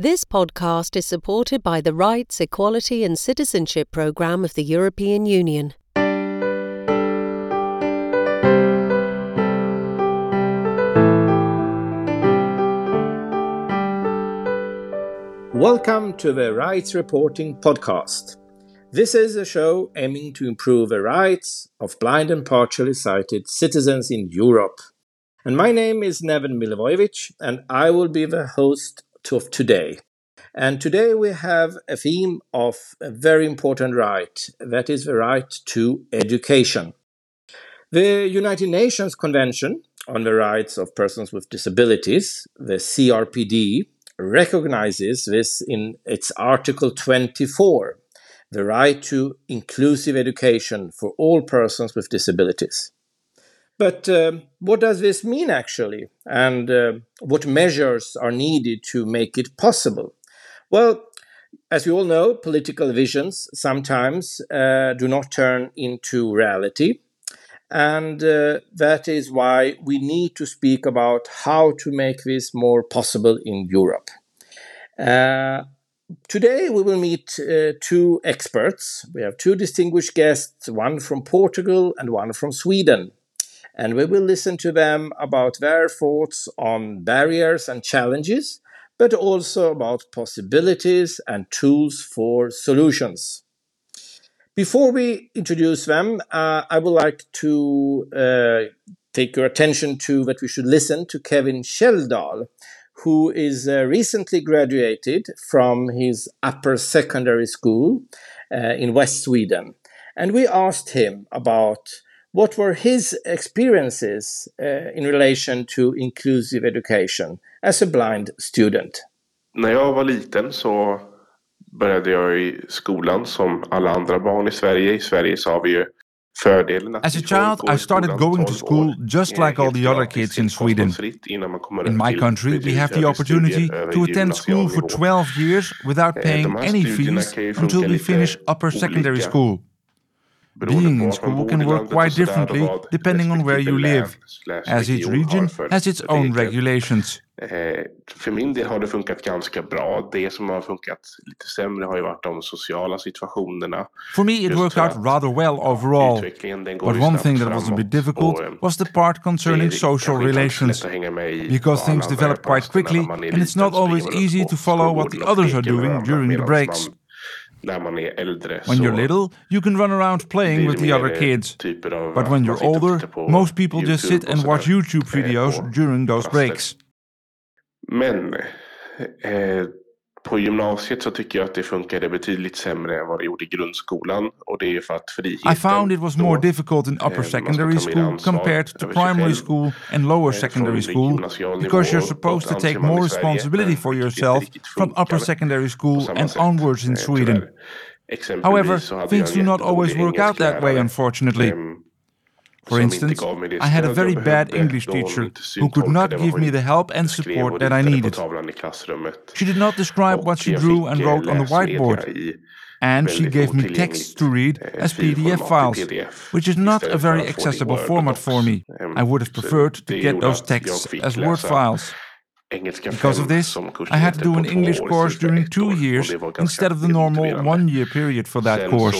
This podcast is supported by the Rights, Equality and Citizenship Programme of the European Union. Welcome to the Rights Reporting Podcast. This is a show aiming to improve the rights of blind and partially sighted citizens in Europe. And my name is Neven Milivojevic, and I will be the host of today. And today we have a theme of a very important right that is the right to education. The United Nations Convention on the Rights of Persons with Disabilities, the CRPD, recognizes this in its Article 24 the right to inclusive education for all persons with disabilities. But um, what does this mean actually? And uh, what measures are needed to make it possible? Well, as we all know, political visions sometimes uh, do not turn into reality. And uh, that is why we need to speak about how to make this more possible in Europe. Uh, today we will meet uh, two experts. We have two distinguished guests, one from Portugal and one from Sweden and we will listen to them about their thoughts on barriers and challenges, but also about possibilities and tools for solutions. Before we introduce them, uh, I would like to uh, take your attention to that we should listen to Kevin Kjelldal, who is uh, recently graduated from his upper secondary school uh, in West Sweden. And we asked him about what were his experiences uh, in relation to inclusive education as a blind student? När jag var liten så började jag i skolan som alla andra barn i Sverige. I Sverige så har vi ju As a child, I started going to school just like all the other kids in Sweden. In my country, we have the opportunity to attend school for 12 years without paying any fees until we finish upper secondary school. Being in school can work quite differently depending on where you live, as each region has its own regulations. Eh, för min del har det funkat ganska bra. Det som har funkat lite sämre har ju varit de sociala situationerna. For me it worked out rather well overall. But one thing that was a bit difficult was the part concerning social relations. Because things develop quite quickly and it's not always easy to follow what the others are doing during the breaks. When you're little, you can run around playing with the other kids. But when you're older, most people just sit and watch YouTube videos during those breaks. Men eh, på gymnasiet så tycker jag att det funkade betydligt sämre än vad det gjorde i grundskolan. Och det är för att friheten... I found it was more difficult in upper eh, secondary school compared to primary school and lower secondary school because you're supposed to take more responsibility for yourself from upper secondary school and onwards in eh, Sweden. However, things do not always work out that way, unfortunately. Ehm, For instance, I had a very bad English teacher who could not give me the help and support that I needed. She did not describe what she drew and wrote on the whiteboard. And she gave me texts to read eh, as PDF files, which is not a very accessible format for me. I would have preferred to get those texts as Word files. Because of this, I had to do an English course during two years instead of the normal one year period for that course.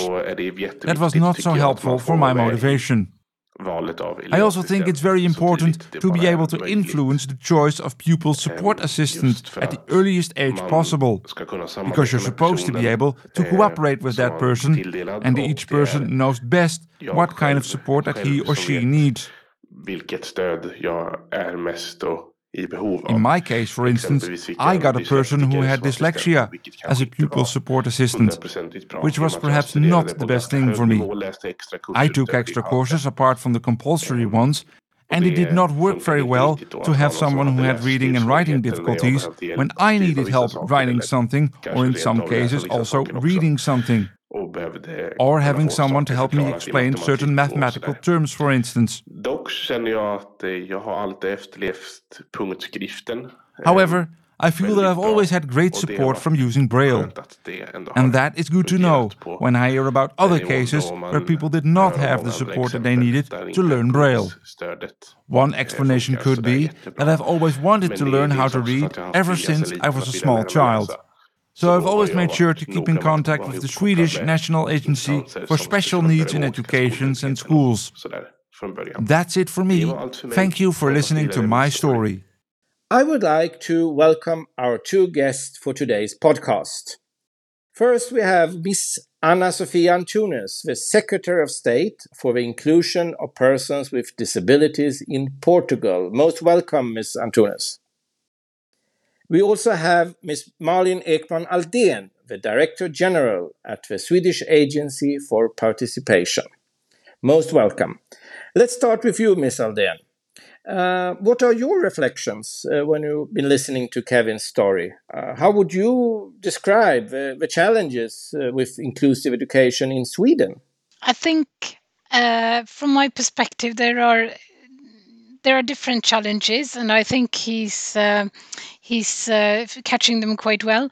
That was not so helpful for my motivation. I also think it's very important to be able to influence the choice of pupil support assistant at the earliest age possible, because you're supposed to be able to cooperate with that person, and each person knows best what kind of support that he or she needs. Vilket stöd jag är mest och in my case, for instance, I got a person who had dyslexia as a pupil support assistant, which was perhaps not the best thing for me. I took extra courses apart from the compulsory ones, and it did not work very well to have someone who had reading and writing difficulties when I needed help writing something, or in some cases also reading something. Or having someone to help me explain certain mathematical terms, for instance. Dock känner jag att jag har alltid efterlevt punktskriften. However, I feel that I've always had great support from using Braille. And that is good to know when I hear about other cases where people did not have the support that they needed to learn Braille. One explanation could be that I've always wanted to learn how to read ever since I was a small child. So I've always made sure to keep in contact with the Swedish National Agency for Special Needs in Education and Schools. That's it for me. Thank you for listening to my story. I would like to welcome our two guests for today's podcast. First, we have Miss Ana Sofia Antunes, the Secretary of State for the Inclusion of Persons with Disabilities in Portugal. Most welcome, Ms. Antunes. We also have Ms. Malin Ekman Aldén, the Director General at the Swedish Agency for Participation. Most welcome. Let's start with you, Ms. Aldén. Uh, what are your reflections uh, when you've been listening to Kevin's story? Uh, how would you describe the challenges uh, with inclusive education in Sweden? I think, uh, from my perspective, there are there are different challenges, and I think he's uh, he's catching them quite well.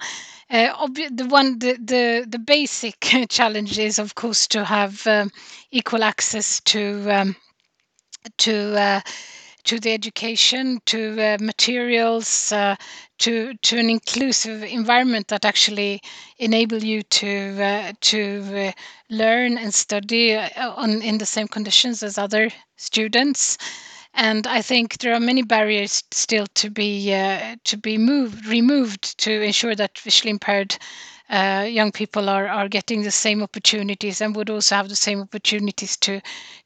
the one the, the the basic challenge is, of course, to have um, equal access to um, to to the education, to uh, materials, uh, to to an inclusive environment that actually enable you to uh, to uh, learn and study uh, on in the same conditions as other students. And I think there are many barriers still to be uh, to be moved removed to ensure that visually impaired uh, young people are, are getting the same opportunities and would also have the same opportunities to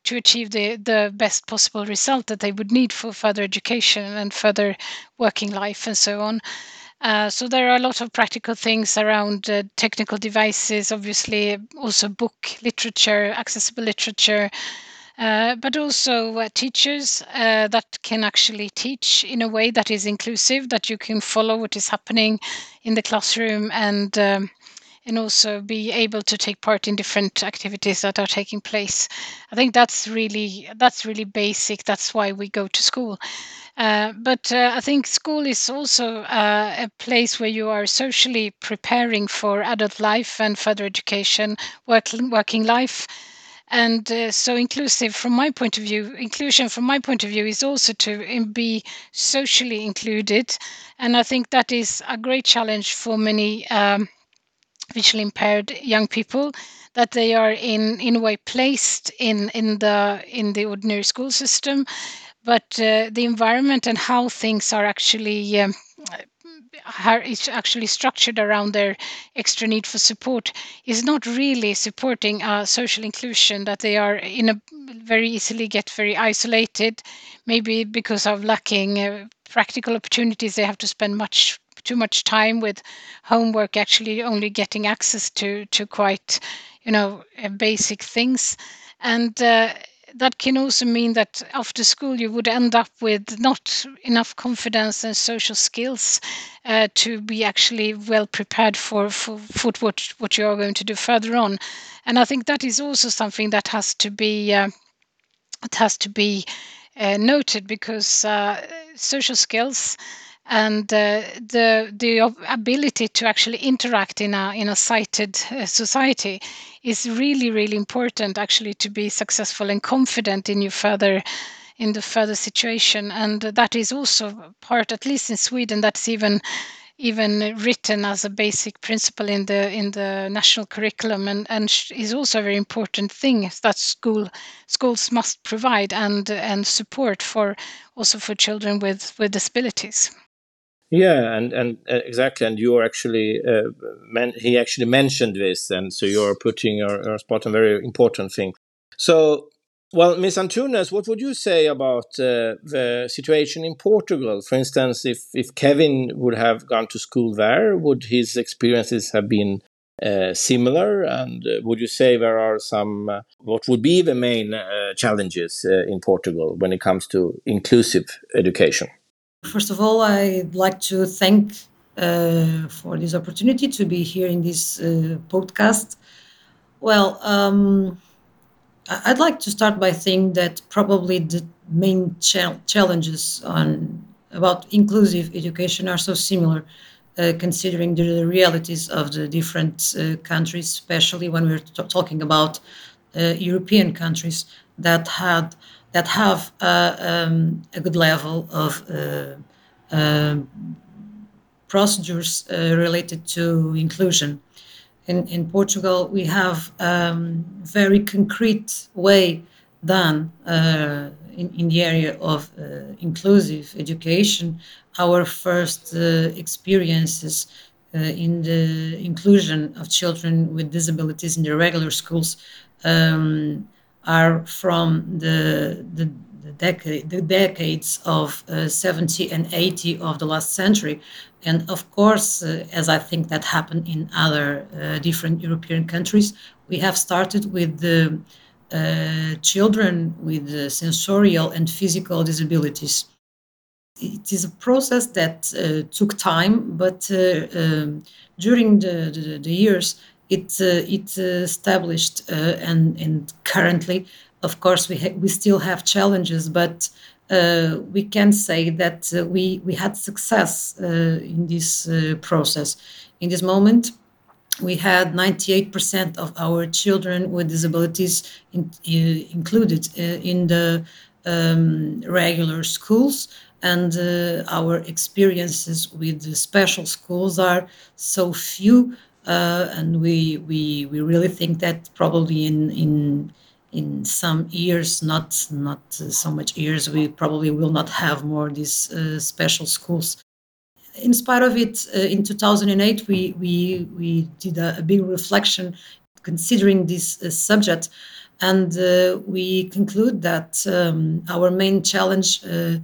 to achieve the, the best possible result that they would need for further education and further working life and so on. Uh, so there are a lot of practical things around uh, technical devices, obviously also book literature, accessible literature, uh, but also uh, teachers uh, that can actually teach in a way that is inclusive, that you can follow what is happening in the classroom and um, and also be able to take part in different activities that are taking place. I think that's really that's really basic. That's why we go to school. Uh, but uh, I think school is also uh, a place where you are socially preparing for adult life and further education, working working life. And uh, so, inclusive from my point of view, inclusion from my point of view is also to be socially included. And I think that is a great challenge for many um, visually impaired young people that they are in in a way placed in in the in the ordinary school system but uh, the environment and how things are actually um, it's actually structured around their extra need for support is not really supporting social inclusion that they are in a very easily get very isolated maybe because of lacking uh, practical opportunities they have to spend much too much time with homework actually only getting access to to quite you know uh, basic things. And uh, that can also mean that after school you would end up with not enough confidence and social skills uh, to be actually well prepared for, for, for what, what you are going to do further on. And I think that is also something that has to be uh, it has to be uh, noted because uh, social skills and uh, the the ability to actually interact in a in a sighted uh, society is really really important actually to be successful and confident in your further in the further situation. And that is also part at least in Sweden that's even even written as a basic principle in the in the national curriculum and and is also a very important thing that school schools must provide and and support for also for children with with disabilities yeah, and and uh, exactly, and you are actually uh, he actually mentioned this, and so you are putting your, your spot on very important thing. So, well, Ms. Antunes, what would you say about uh, the situation in Portugal? For instance, if if Kevin would have gone to school there, would his experiences have been uh, similar? And uh, would you say there are some, uh, what would be the main challenges in Portugal when it comes to inclusive education? First of all, I'd like to thank uh, for this opportunity to be here in this uh, podcast. Well, um, I'd like to start by saying that probably the main cha- challenges on about inclusive education are so similar, uh, considering the realities of the different uh, countries, especially when we're t- talking about uh, European countries that had that have um, a good level of uh, um, procedures uh, related to inclusion. In, in Portugal, we have um, very concrete way done uh, in, in the area of uh, inclusive education. Our first uh, experiences uh, in the inclusion of children with disabilities in the regular schools um, are from the, the, the, decade, the decades of uh, 70 and 80 of the last century. And of course, uh, as I think that happened in other uh, different European countries, we have started with the uh, children with uh, sensorial and physical disabilities. It is a process that uh, took time, but um, during the, the, the, years, uh, it established uh, and and currently, of course, we ha- we still have challenges, but uh, we can say that we we had success in this process. In this moment, we had 98% of our children with disabilities in, included in the um, regular schools and uh, our experiences with the special schools are so few uh, and we, we we really think that probably in in in some years not not so much years we probably will not have more these uh, special schools. In spite of it uh, in 2008 we we we did a, a big reflection considering this uh, subject. And uh, we conclude that um, our main challenge uh,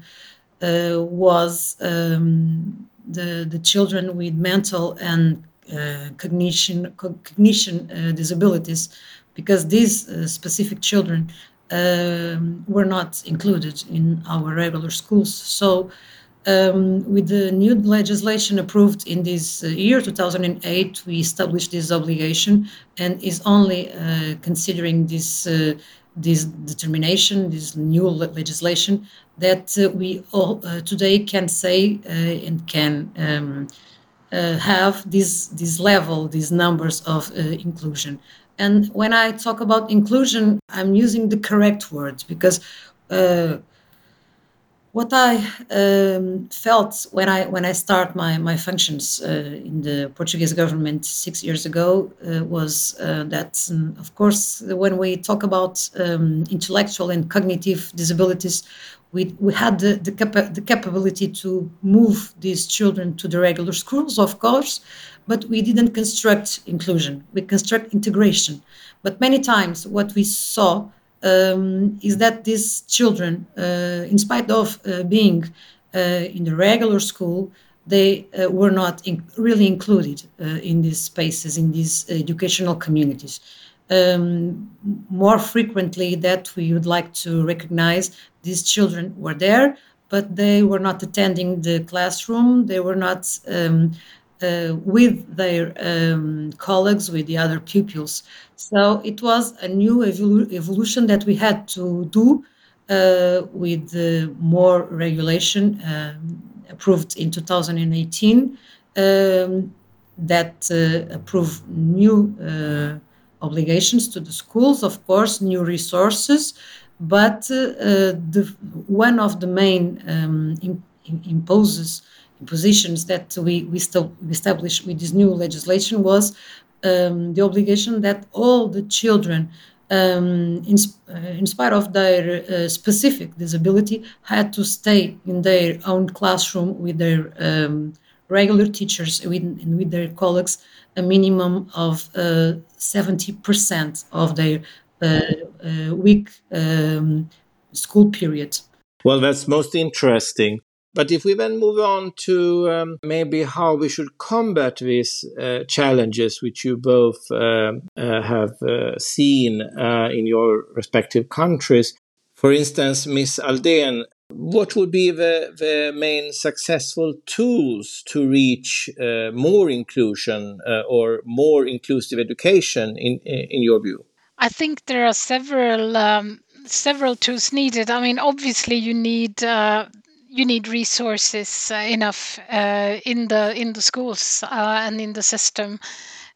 was um, the the children with mental and cognition cognition uh, disabilities because these uh, specific children um, were not included in our regular schools. So, um, with the new legislation approved in this uh, year, 2008, we established this obligation and is only uh, considering this uh, this determination, this new legislation that we all today can say and can. Um, uh, have this this level, these numbers of uh, inclusion. And when I talk about inclusion, I'm using the correct words because uh, what I um, felt when I when I start my my functions uh, in the Portuguese government six years ago uh, was uh, that, um, of course, when we talk about um, intellectual and cognitive disabilities, we, we had the, the, capa- the capability to move these children to the regular schools, of course, but we didn't construct inclusion. We construct integration. But many times, what we saw um, is that these children, uh, in spite of uh, being uh, in the regular school, they uh, were not in- really included uh, in these spaces, in these educational communities um, more frequently that we would like to recognize these children were there, but they were not attending the classroom. They were not um, uh, with their um, colleagues, with the other pupils. So it was a new evolu- evolution that we had to do uh, with uh, more regulation um, approved in 2018 um, that uh, approved new uh, obligations to the schools, of course, new resources, but uh, the, one of the main um, in, in imposes impositions that we, we established with this new legislation was um, the obligation that all the children um, in, uh, in spite of their uh, specific disability, had to stay in their own classroom with their um, regular teachers with, and with their colleagues a minimum of uh, 70% of their week um, school period. Well, that's most interesting. But if we then move on to um, maybe how we should combat these uh, challenges, which you both uh, uh, have uh, seen in your respective countries. For instance, Ms. Aldén what would be the, the main successful tools to reach uh, more inclusion uh, or more inclusive education in, in your view? I think there are several um, several tools needed. I mean, obviously, you need uh, you need resources uh, enough uh, in the in the schools uh, and in the system.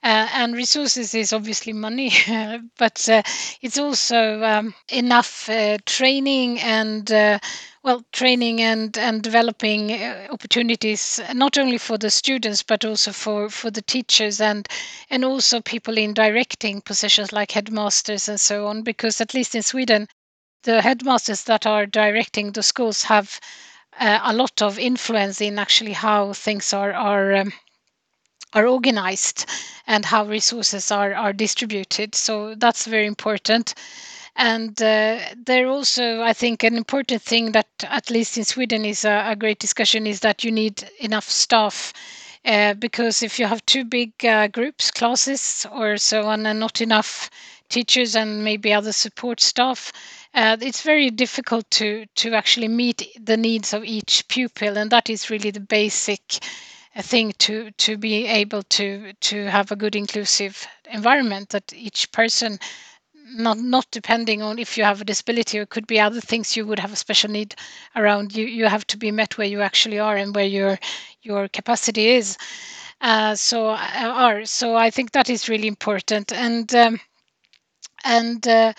Uh, and resources is obviously money, but uh, it's also um, enough training and well training and and developing opportunities not only for the students but also for for the teachers and and also people in directing positions like headmasters and so on because at least in Sweden the headmasters that are directing the schools have uh, a lot of influence in actually how things are are um, are organized and how resources are are distributed. So that's very important. And uh, there also, I think, an important thing that at least in Sweden is a, a great discussion is that you need enough staff. Uh, because if you have too big uh, groups, classes, or so on, and not enough teachers and maybe other support staff, uh, it's very difficult to to actually meet the needs of each pupil, and that is really the basic uh, thing to to be able to to have a good inclusive environment that each person not not depending on if you have a disability or could be other things you would have a special need around. You you have to be met where you actually are and where your your capacity is. Uh, so uh, are so i think that is really important. And um, and uh,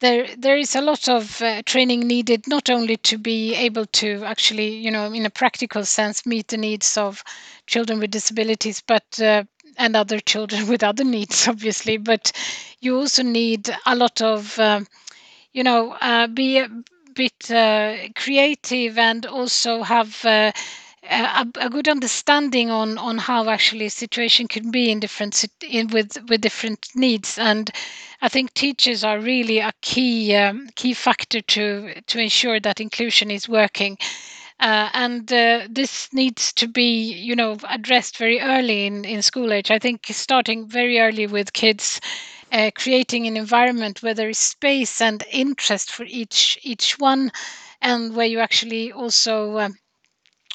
there there is a lot of uh, training needed not only to be able to actually you know in a practical sense meet the needs of children with disabilities but uh, and other children with other needs obviously but you also need a lot of um, you know uh, be a bit uh, creative and also have uh, a, a, good understanding on on how actually a situation can be in different in with with different needs and I think teachers are really a key um, key factor to to ensure that inclusion is working. Uh, and uh, this needs to be, you know, addressed very early in, in school age. I think starting very early with kids, uh, creating an environment where there is space and interest for each each one, and where you actually also um,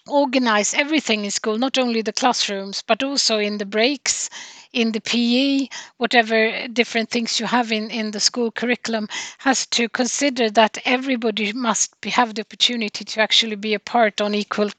organize everything in school, not only the classrooms, but also in the breaks, in the PE, whatever different things you have in, in the school curriculum, has to consider that everybody must be, have the opportunity to actually be a part on equal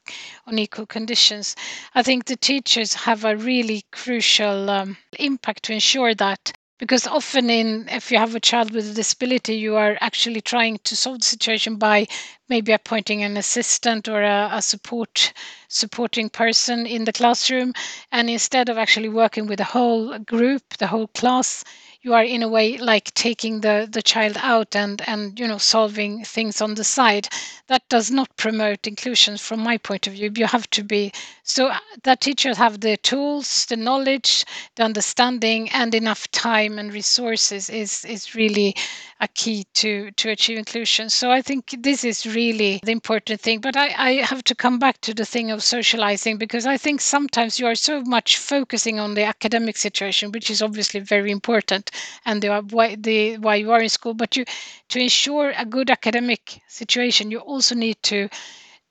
on equal conditions. I think the teachers have a really crucial um, impact to ensure that because often in if you have a child with a disability you are actually trying to solve the situation by maybe appointing an assistant or a, a, support supporting person in the classroom. And instead of actually working with the whole group the whole class you are in a way like taking the the child out and and you know solving things on the side. That does not promote inclusion from my point of view. You have to be so uh, that teachers have the tools the knowledge the understanding and enough time and resources is is really a key to to achieve inclusion. So i think this is really the important thing but i i have to come back to the thing of socializing because i think sometimes you are so much focusing on the academic situation which is obviously very important and the why the why you are in school but you to ensure a good academic situation you also need to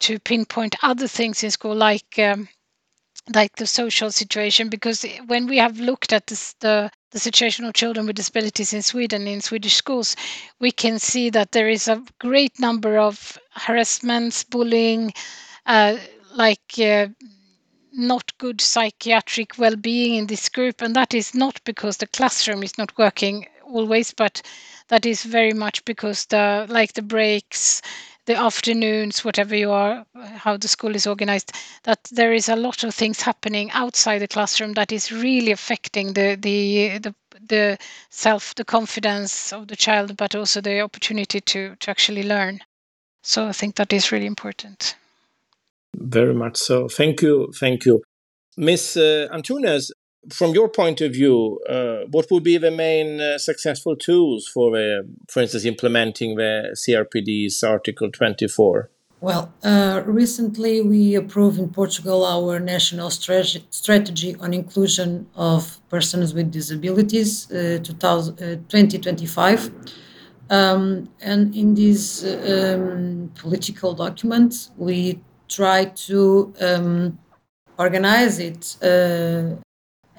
to pinpoint other things in school like um, like the social situation because when we have looked at this, the the situation of children with disabilities in Sweden in Swedish schools, we can see that there is a great number of harassments, bullying, uh, like uh, not good psychiatric well-being in this group, and that is not because the classroom is not working always, but that is very much because the like the breaks the afternoons, whatever you are, how the school is organized, that there is a lot of things happening outside the classroom that is really affecting the the the, the self, the confidence of the child, but also the opportunity to to actually learn. So I think that is really important. Very much so. Thank you, thank you, Miss uh, Antunes from your point of view, uh, what would be the main uh, successful tools for, uh, for instance, implementing the CRPD's Article 24? Well, uh, recently we approved in Portugal our national strategy, strategy on inclusion of persons with disabilities uh, 2025. Uh, um, and in this um, political document, we try to um, organize it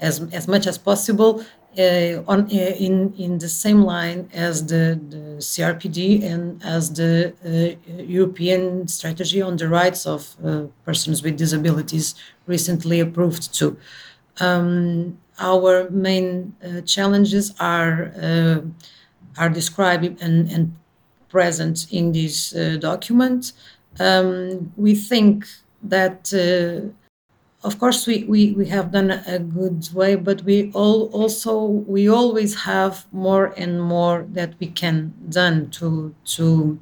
as, as much as possible uh, on uh, in in the same line as the, the CRPD and as the uh, European strategy on the rights of uh, persons with disabilities recently approved too. Um, our main uh, challenges are uh, are described and, and present in this document. Um, we think that of course we, we, we have done a good way but we all also we always have more and more that we can done to to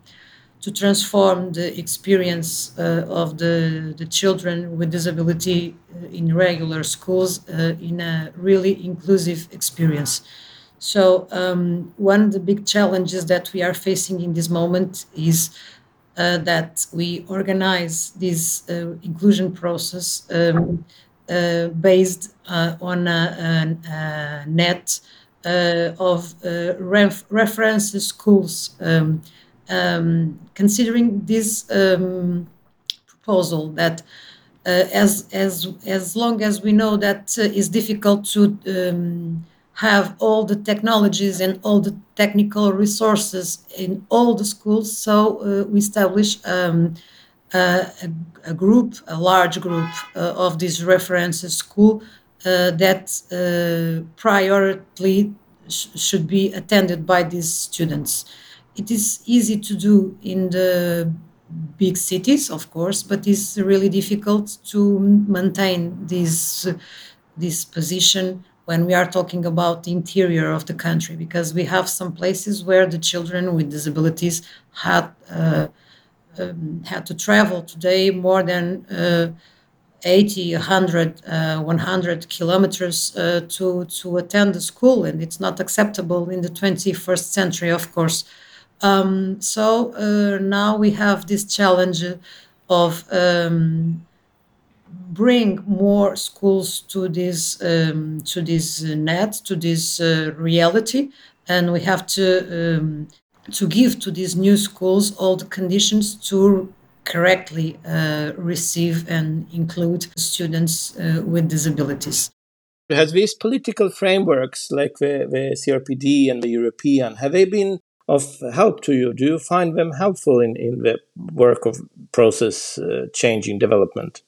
to transform the experience uh, of the, the children with disability uh, in regular schools uh, in a really inclusive experience. So um, one of the big challenges that we are facing in this moment is uh, that we organize this uh, inclusion process um, uh, based uh, on a, a, a net of ref reference schools. Um, um, considering this um, proposal that as as as long as we know that it's difficult to um, have all the technologies and all the technical resources in all the schools. So uh, we establish um, a, a, group, a large group uh, of these references school uh, that uh, priority sh should be attended by these students. It is easy to do in the big cities, of course, but it's really difficult to maintain this this position when we are talking about the interior of the country, because we have some places where the children with disabilities had uh, um, had to travel today more than uh, 80, 100, uh, 100 kilometers uh, to to attend the school, and it's not acceptable in the 21st century, of course. Um, so uh, now we have this challenge of um, bring more schools to this um, to this net to this uh, reality. And we have to um, to give to these new schools all the conditions to correctly uh, receive and include students uh, with disabilities. Has these political frameworks like the, the crpd and the european. Have they been of help to you? Do you find them helpful in, in the work of process uh, changing development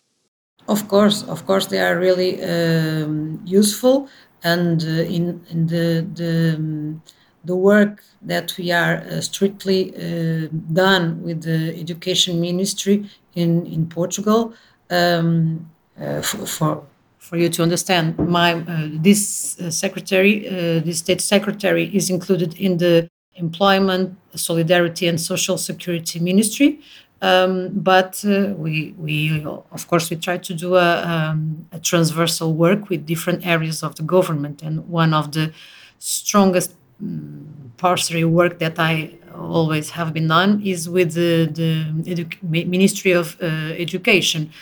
of course, of course, they are really um, useful, and uh, in, in the the, um, the work that we are uh, strictly uh, done with the education ministry in in Portugal. Um, uh, for, for, for you to understand, my uh, this uh, secretary, this state secretary, is included in the employment, solidarity, and social security ministry. Um, but uh, we, we, of course, we try to do a, um, a, transversal work with different areas of the government. And one of the strongest um, work that I always have been done is with the, the Ministry of uh, Education.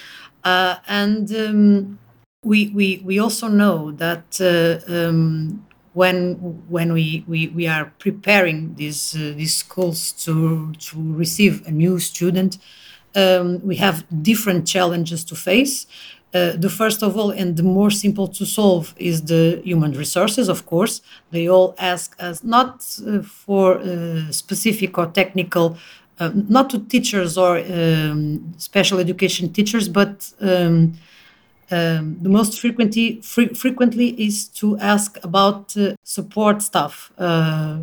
Uh, and um, we, we, we also know that uh, um, when when we, we, we are preparing these uh, these schools to to receive a new student, um, we have different challenges to face. Uh, the first of all, and the more simple to solve, is the human resources. Of course, they all ask us not uh, for uh, specific or technical, uh, not to teachers or um, special education teachers, but um, um, the most frequently fre- frequently is to ask about uh, support staff. Uh,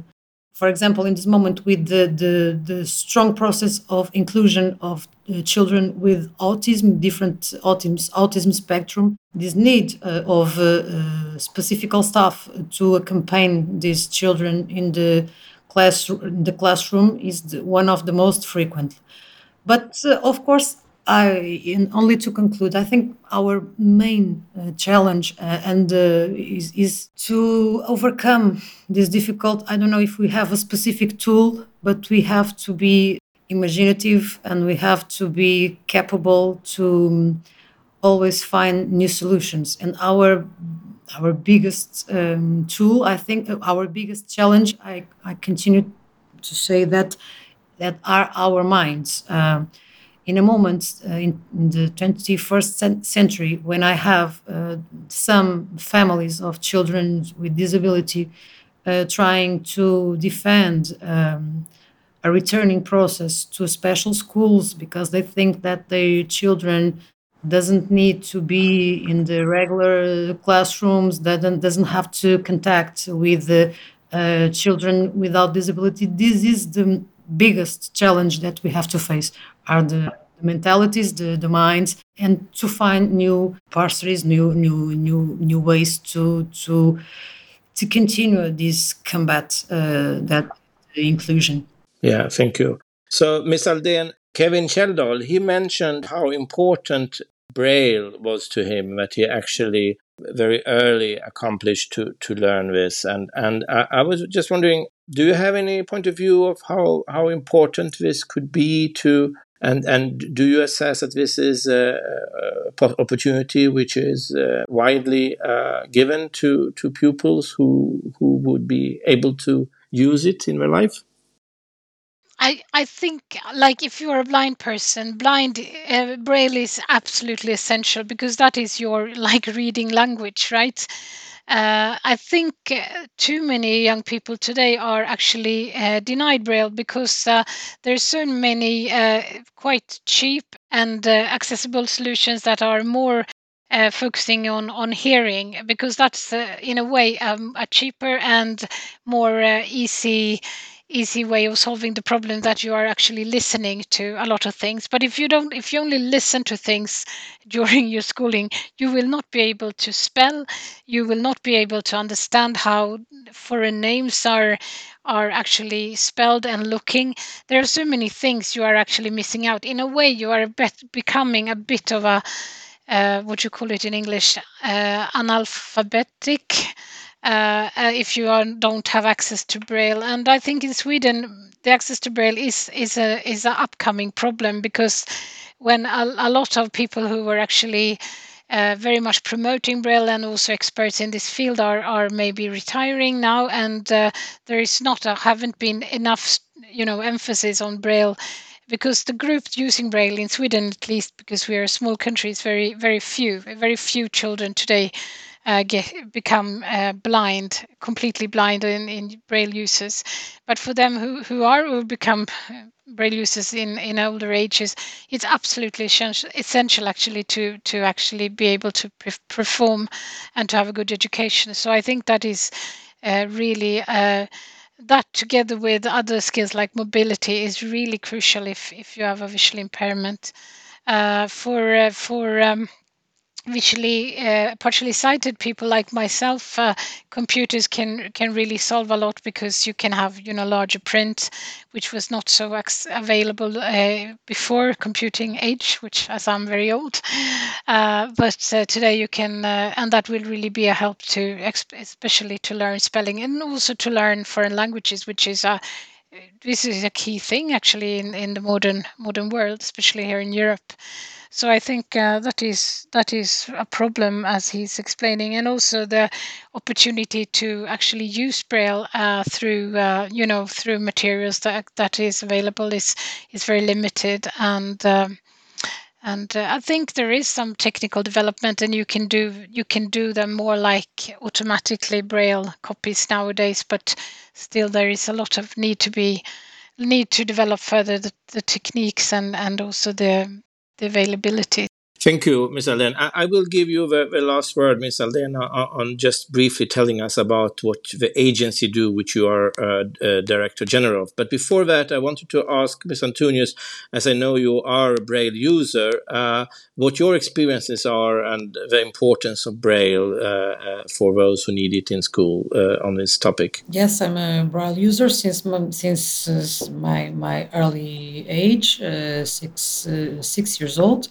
for example, in this moment, with the, the, the strong process of inclusion of uh, children with autism, different autism, autism spectrum, this need uh, of uh, uh, specific staff to accompany these children in the class in the classroom is the, one of the most frequent. But of course, I, only to conclude, I think our main uh, challenge uh, and uh, is, is to overcome this difficult. I don't know if we have a specific tool, but we have to be imaginative and we have to be capable to um, always find new solutions. And our our biggest um, tool, I think, uh, our biggest challenge, I, I continue to say that that are our minds. In a moment uh, in, in, the 21st century when I have uh, some families of children with disability uh, trying to defend um, a returning process to special schools because they think that their children doesn't need to be in the regular classrooms doesn't doesn't have to contact with the uh, children without disability. This is the biggest challenge that we have to face are the mentalities, the, the minds, and to find new parseries, new new new new ways to to to continue this combat uh, that inclusion. Yeah, thank you. So, Ms. Aldén, Kevin Kjeldahl, he mentioned how important Braille was to him, that he actually very early accomplished to, to learn this. And, and I, I was just wondering, do you have any point of view of how, how important this could be to and and do you assess that this is a, a opportunity which is uh, widely uh, given to to pupils who who would be able to use it in their life? I, I think like if you're a blind person blind uh, braille is absolutely essential because that is your like reading language right uh, I think uh, too many young people today are actually uh, denied Braille because uh, there's so many uh, quite cheap and uh, accessible solutions that are more focusing on on hearing because that's in a way um, a cheaper and more easy easy way of solving the problem that you are actually listening to a lot of things. But if you don't if you only listen to things during your schooling you will not be able to spell. You will not be able to understand how foreign names are are actually spelled and looking. There are so many things you are actually missing out. In a way you are becoming a bit of a uh, what you call it in english uh, analphabetic uh, uh, if you are, don't have access to Braille. And I think in Sweden, the access to Braille is is a is an upcoming problem because when a, a lot of people who were actually uh, very much promoting Braille and also experts in this field are are maybe retiring now, and uh, there is not a, haven't been enough you know emphasis on Braille because the group using Braille in Sweden, at least because we are a small country, is very very few. Very few children today uh, get become uh, blind, completely blind in, in braille users. But for them who, who are who become uh, braille users in, in older ages, it's absolutely essential actually to to actually be able to pre- perform and to have a good education. So I think that is uh, really uh, that together with other skills like mobility is really crucial if if you have a visual impairment. Uh, for uh, for um, visually uh, partially sighted people like myself uh, computers can can really solve a lot because you can have you know larger print which was not so available uh, before computing age which as i'm very old. Uh, but uh, today you can uh, and that will really be a help to especially to learn spelling and also to learn foreign languages which is a this is a key thing actually in, in the modern modern world especially here in europe so I think uh, that is that is a problem as he's explaining, and also the opportunity to actually use Braille uh, through uh, you know through materials that that is available is is very limited and. Um, and uh, I think there is some technical development, and you can do you can do them more like automatically braille copies nowadays. But still, there is a lot of need to be need to develop further the, the techniques and and also the the availability. Thank you, Ms. Aldén. I, I, will give you the, the last word, Ms. Aldén, on, on, just briefly telling us about what the agency do, which you are uh, uh, Director General of. But before that, I wanted to ask Ms. Antunes, as I know you are a Braille user, uh, what your experiences are and the importance of Braille uh, uh, for those who need it in school uh, on this topic. Yes, I'm a Braille user since my, since my my early age, six six years old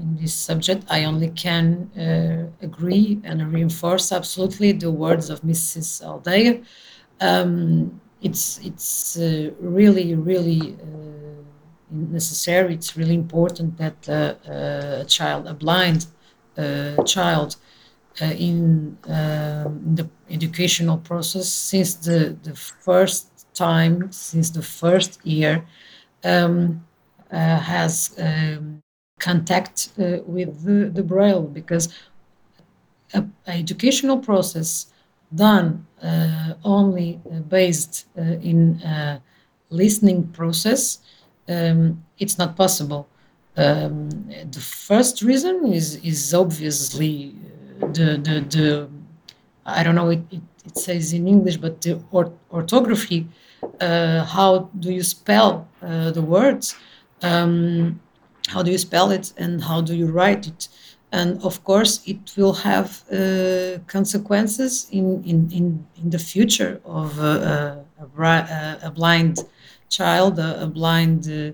in this subject, I only can uh, agree and reinforce absolutely the words of Mrs. Aldea. Um, it's it's uh, really really uh, necessary. It's really important that uh, a child, a blind uh, child, uh, in, um, in the educational process since the the first time, since the first year. Um, has um, contact with the, the braille because an educational process done uh, only based uh, in listening process, um, it's not possible. Um, the first reason is is obviously the the, the I don't know it, it, it says in English, but the or, orthography. Uh, how do you spell uh, the words? Um, how do you spell it, and how do you write it? and of course it will have uh, consequences in, in, in, in the future of a, a, a blind child, a, a blind uh,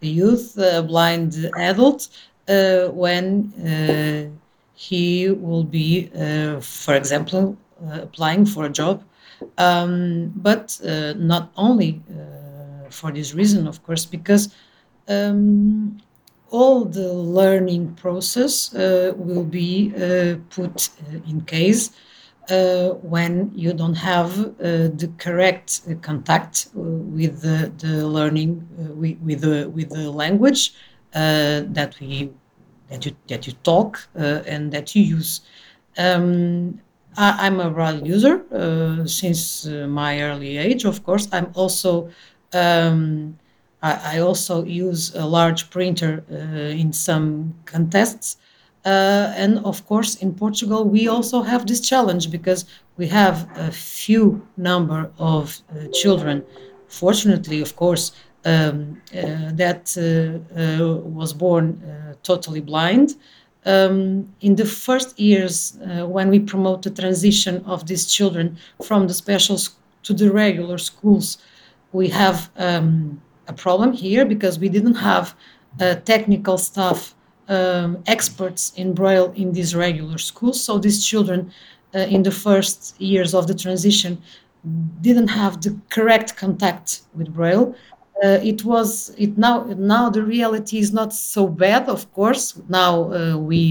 youth, a blind adult, uh, when uh, he will be, uh, for example, uh, applying for a job. Um, but not only for this reason, of course, because um, all the learning process uh, will be uh, put uh, in case uh, when you don't have uh, the correct contact with the, the learning with, with, the with the language that we that you that you talk and that you use. Um, I, am a braille user since my early age. Of course, I'm also um, I, I also use a large printer uh, in some contests. Uh, and of course, in Portugal, we also have this challenge because we have a few number of uh, children, fortunately, of course, um, uh, that uh, uh, was born totally blind. Um, in the first years, when we promote the transition of these children from the special to the regular schools, we have um, a problem here because we didn't have uh, technical staff um, experts in braille in these regular schools. So these children uh, in the first years of the transition didn't have the correct contact with braille. Uh, it was it now now the reality is not so bad of course. Now uh, we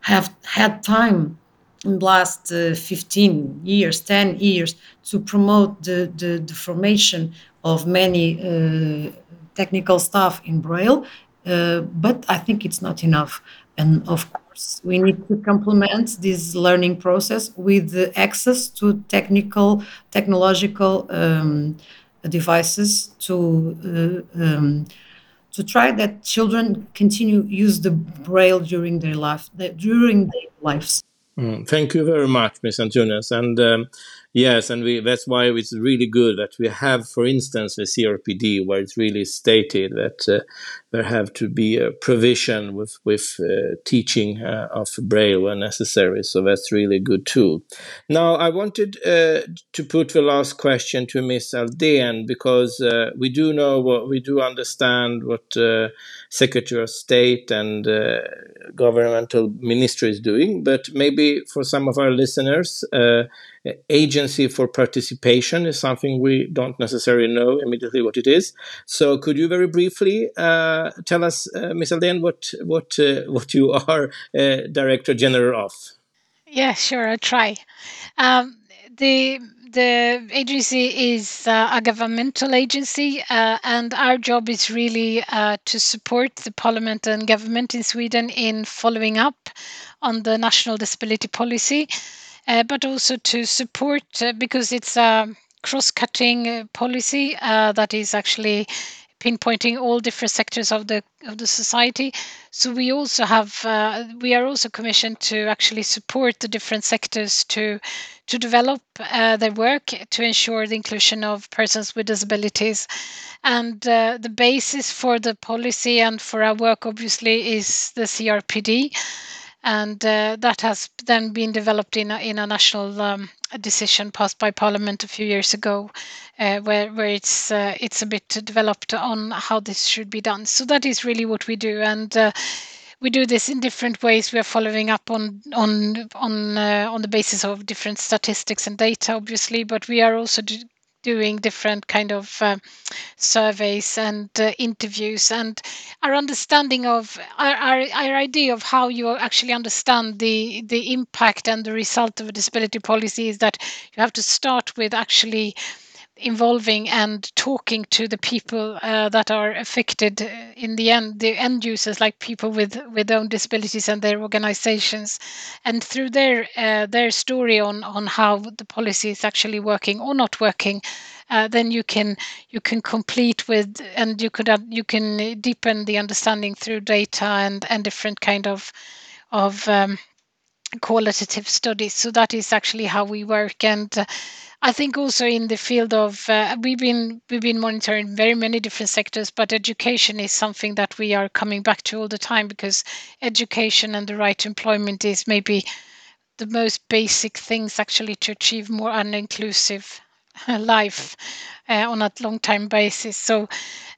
have had time in the last uh, 15 years 10 years to promote the, the, the formation of many uh, technical staff in Braille, uh, but I think it's not enough. And of course, we need to complement this learning process with the access to technical, technological um, devices to uh, um, to try that children continue use the braille during their life during their lives. Mm, thank you very much, Ms. Antunes. And um, Yes, and we, that's why it's really good that we have, for instance, the CRPD, where it's really stated that uh, there have to be a provision with with uh, teaching uh, of Braille when necessary. So that's really good tool. Now, I wanted uh, to put the last question to Ms. Aldén because uh, we do know what we do understand what uh, Secretary of State and governmental ministry is doing, but maybe for some of our listeners agency for participation is something we don't necessarily know immediately what it is. So, could you very briefly uh, tell us, uh, Ms. Aldén, what what uh, what you are uh, Director General of? Yeah, sure, I'll try. Um, the the agency is uh, a governmental agency, uh, and our job is really uh, to support the parliament and government in Sweden in following up on the national disability policy but also to support uh, because it's a cross-cutting uh, policy that is actually pinpointing all different sectors of the of the society. So we also have uh, we are also commissioned to actually support the different sectors to to develop uh, their work to ensure the inclusion of persons with disabilities. And uh, the basis for the policy and for our work obviously is the CRPD and uh, that has then been developed in a, in a national um, decision passed by Parliament a few years ago, uh, where where it's uh, it's a bit developed on how this should be done. So that is really what we do, and uh, we do this in different ways. We are following up on on on uh, on the basis of different statistics and data, obviously, but we are also doing different kind of uh, surveys and uh, interviews and our understanding of our, our, our, idea of how you actually understand the the impact and the result of a disability policy is that you have to start with actually involving and talking to the people uh, that are affected uh, in the end the end users like people with with own disabilities and their organizations. And through their uh, their story on on how the policy is actually working or not working uh, then you can you can complete with and you could you can deepen the understanding through data and and different kind of of um, qualitative studies. So that is actually how we work. And uh, I think also in the field of uh, we've been we've been monitoring very many different sectors, but education is something that we are coming back to all the time because education and the right employment is maybe the most basic things actually to achieve more an inclusive life uh, on a long time basis. So,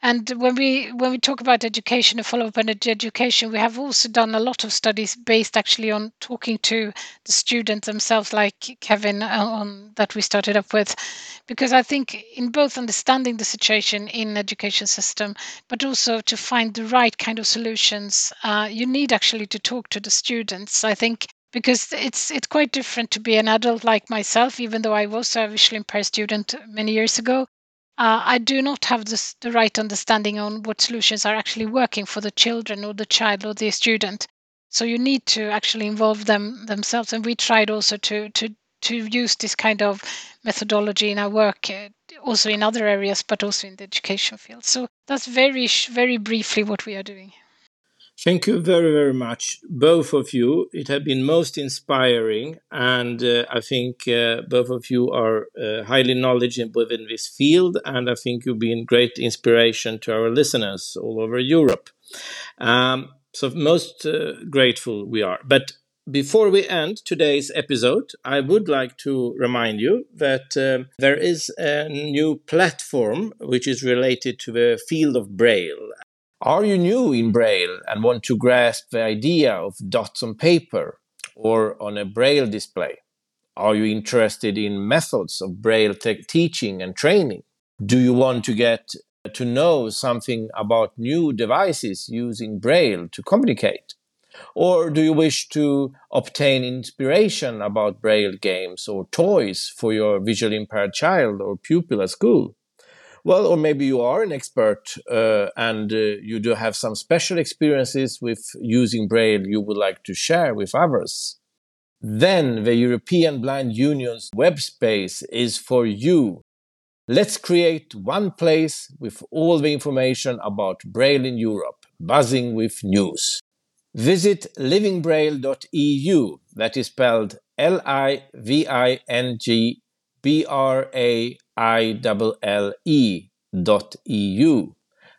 and when we when we talk about education and follow up on education, we have also done a lot of studies based actually on talking to the students themselves, like Kevin uh, on that we started up with, because I think in both understanding the situation in education system, but also to find the right kind of solutions, uh, you need actually to talk to the students. I think because it's it's quite different to be an adult like myself even though i was a visually impaired student many years ago. Uh, i do not have this, the right understanding on what solutions are actually working for the children or the child or the student. So you need to actually involve them themselves and we tried also to to to use this kind of methodology in our work uh, also in other areas but also in the education field. So that's very very briefly what we are doing Thank you very, very much, both of you. It has been most inspiring, and uh, I think uh, both of you are uh, highly knowledgeable within this field, and I think you've been great inspiration to our listeners all over Europe. Um, so, most uh, grateful we are. But before we end today's episode, I would like to remind you that uh, there is a new platform which is related to the field of Braille. Are you new in Braille and want to grasp the idea of dots on paper or on a Braille display? Are you interested in methods of Braille teaching and training? Do you want to get to know something about new devices using Braille to communicate? Or do you wish to obtain inspiration about Braille games or toys for your visually impaired child or pupil at school? Well, or maybe you are an expert uh, and uh, you do have some special experiences with using Braille you would like to share with others. Then the European Blind Union's web space is for you. Let's create one place with all the information about Braille in Europe, buzzing with news. Visit livingbraille.eu, that is spelled L I V I N G B R A I-L-L-E dot EU.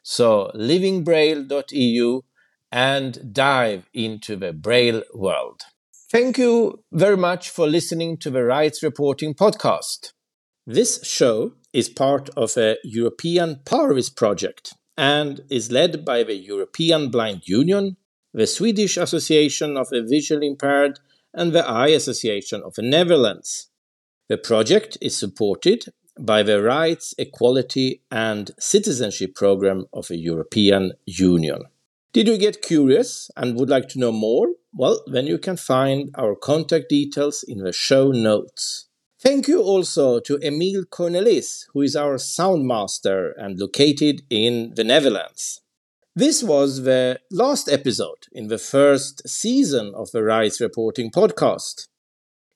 So livingbraille.eu and dive into the Braille world. Thank you very much for listening to the Rights Reporting podcast. This show is part of a European Parvis project and is led by the European Blind Union, the Swedish Association of the Visually Impaired, and the Eye Association of the Netherlands. The project is supported by the Rights, Equality and Citizenship Program of the European Union. Did you get curious and would like to know more? Well, then you can find our contact details in the show notes. Thank you also to Emil Cornelis, who is our sound master and located in the Netherlands. This was the last episode in the first season of the Rights Reporting podcast.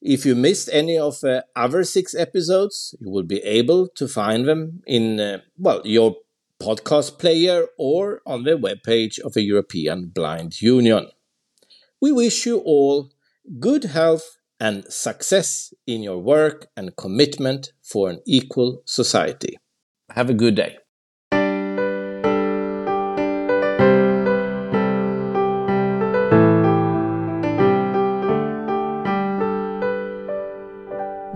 If you missed any of the other six episodes, you will be able to find them in, uh, well, your podcast player or on the webpage of the European Blind Union. We wish you all good health and success in your work and commitment for an equal society. Have a good day.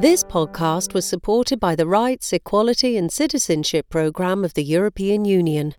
This podcast was supported by the Rights, Equality and Citizenship Programme of the European Union.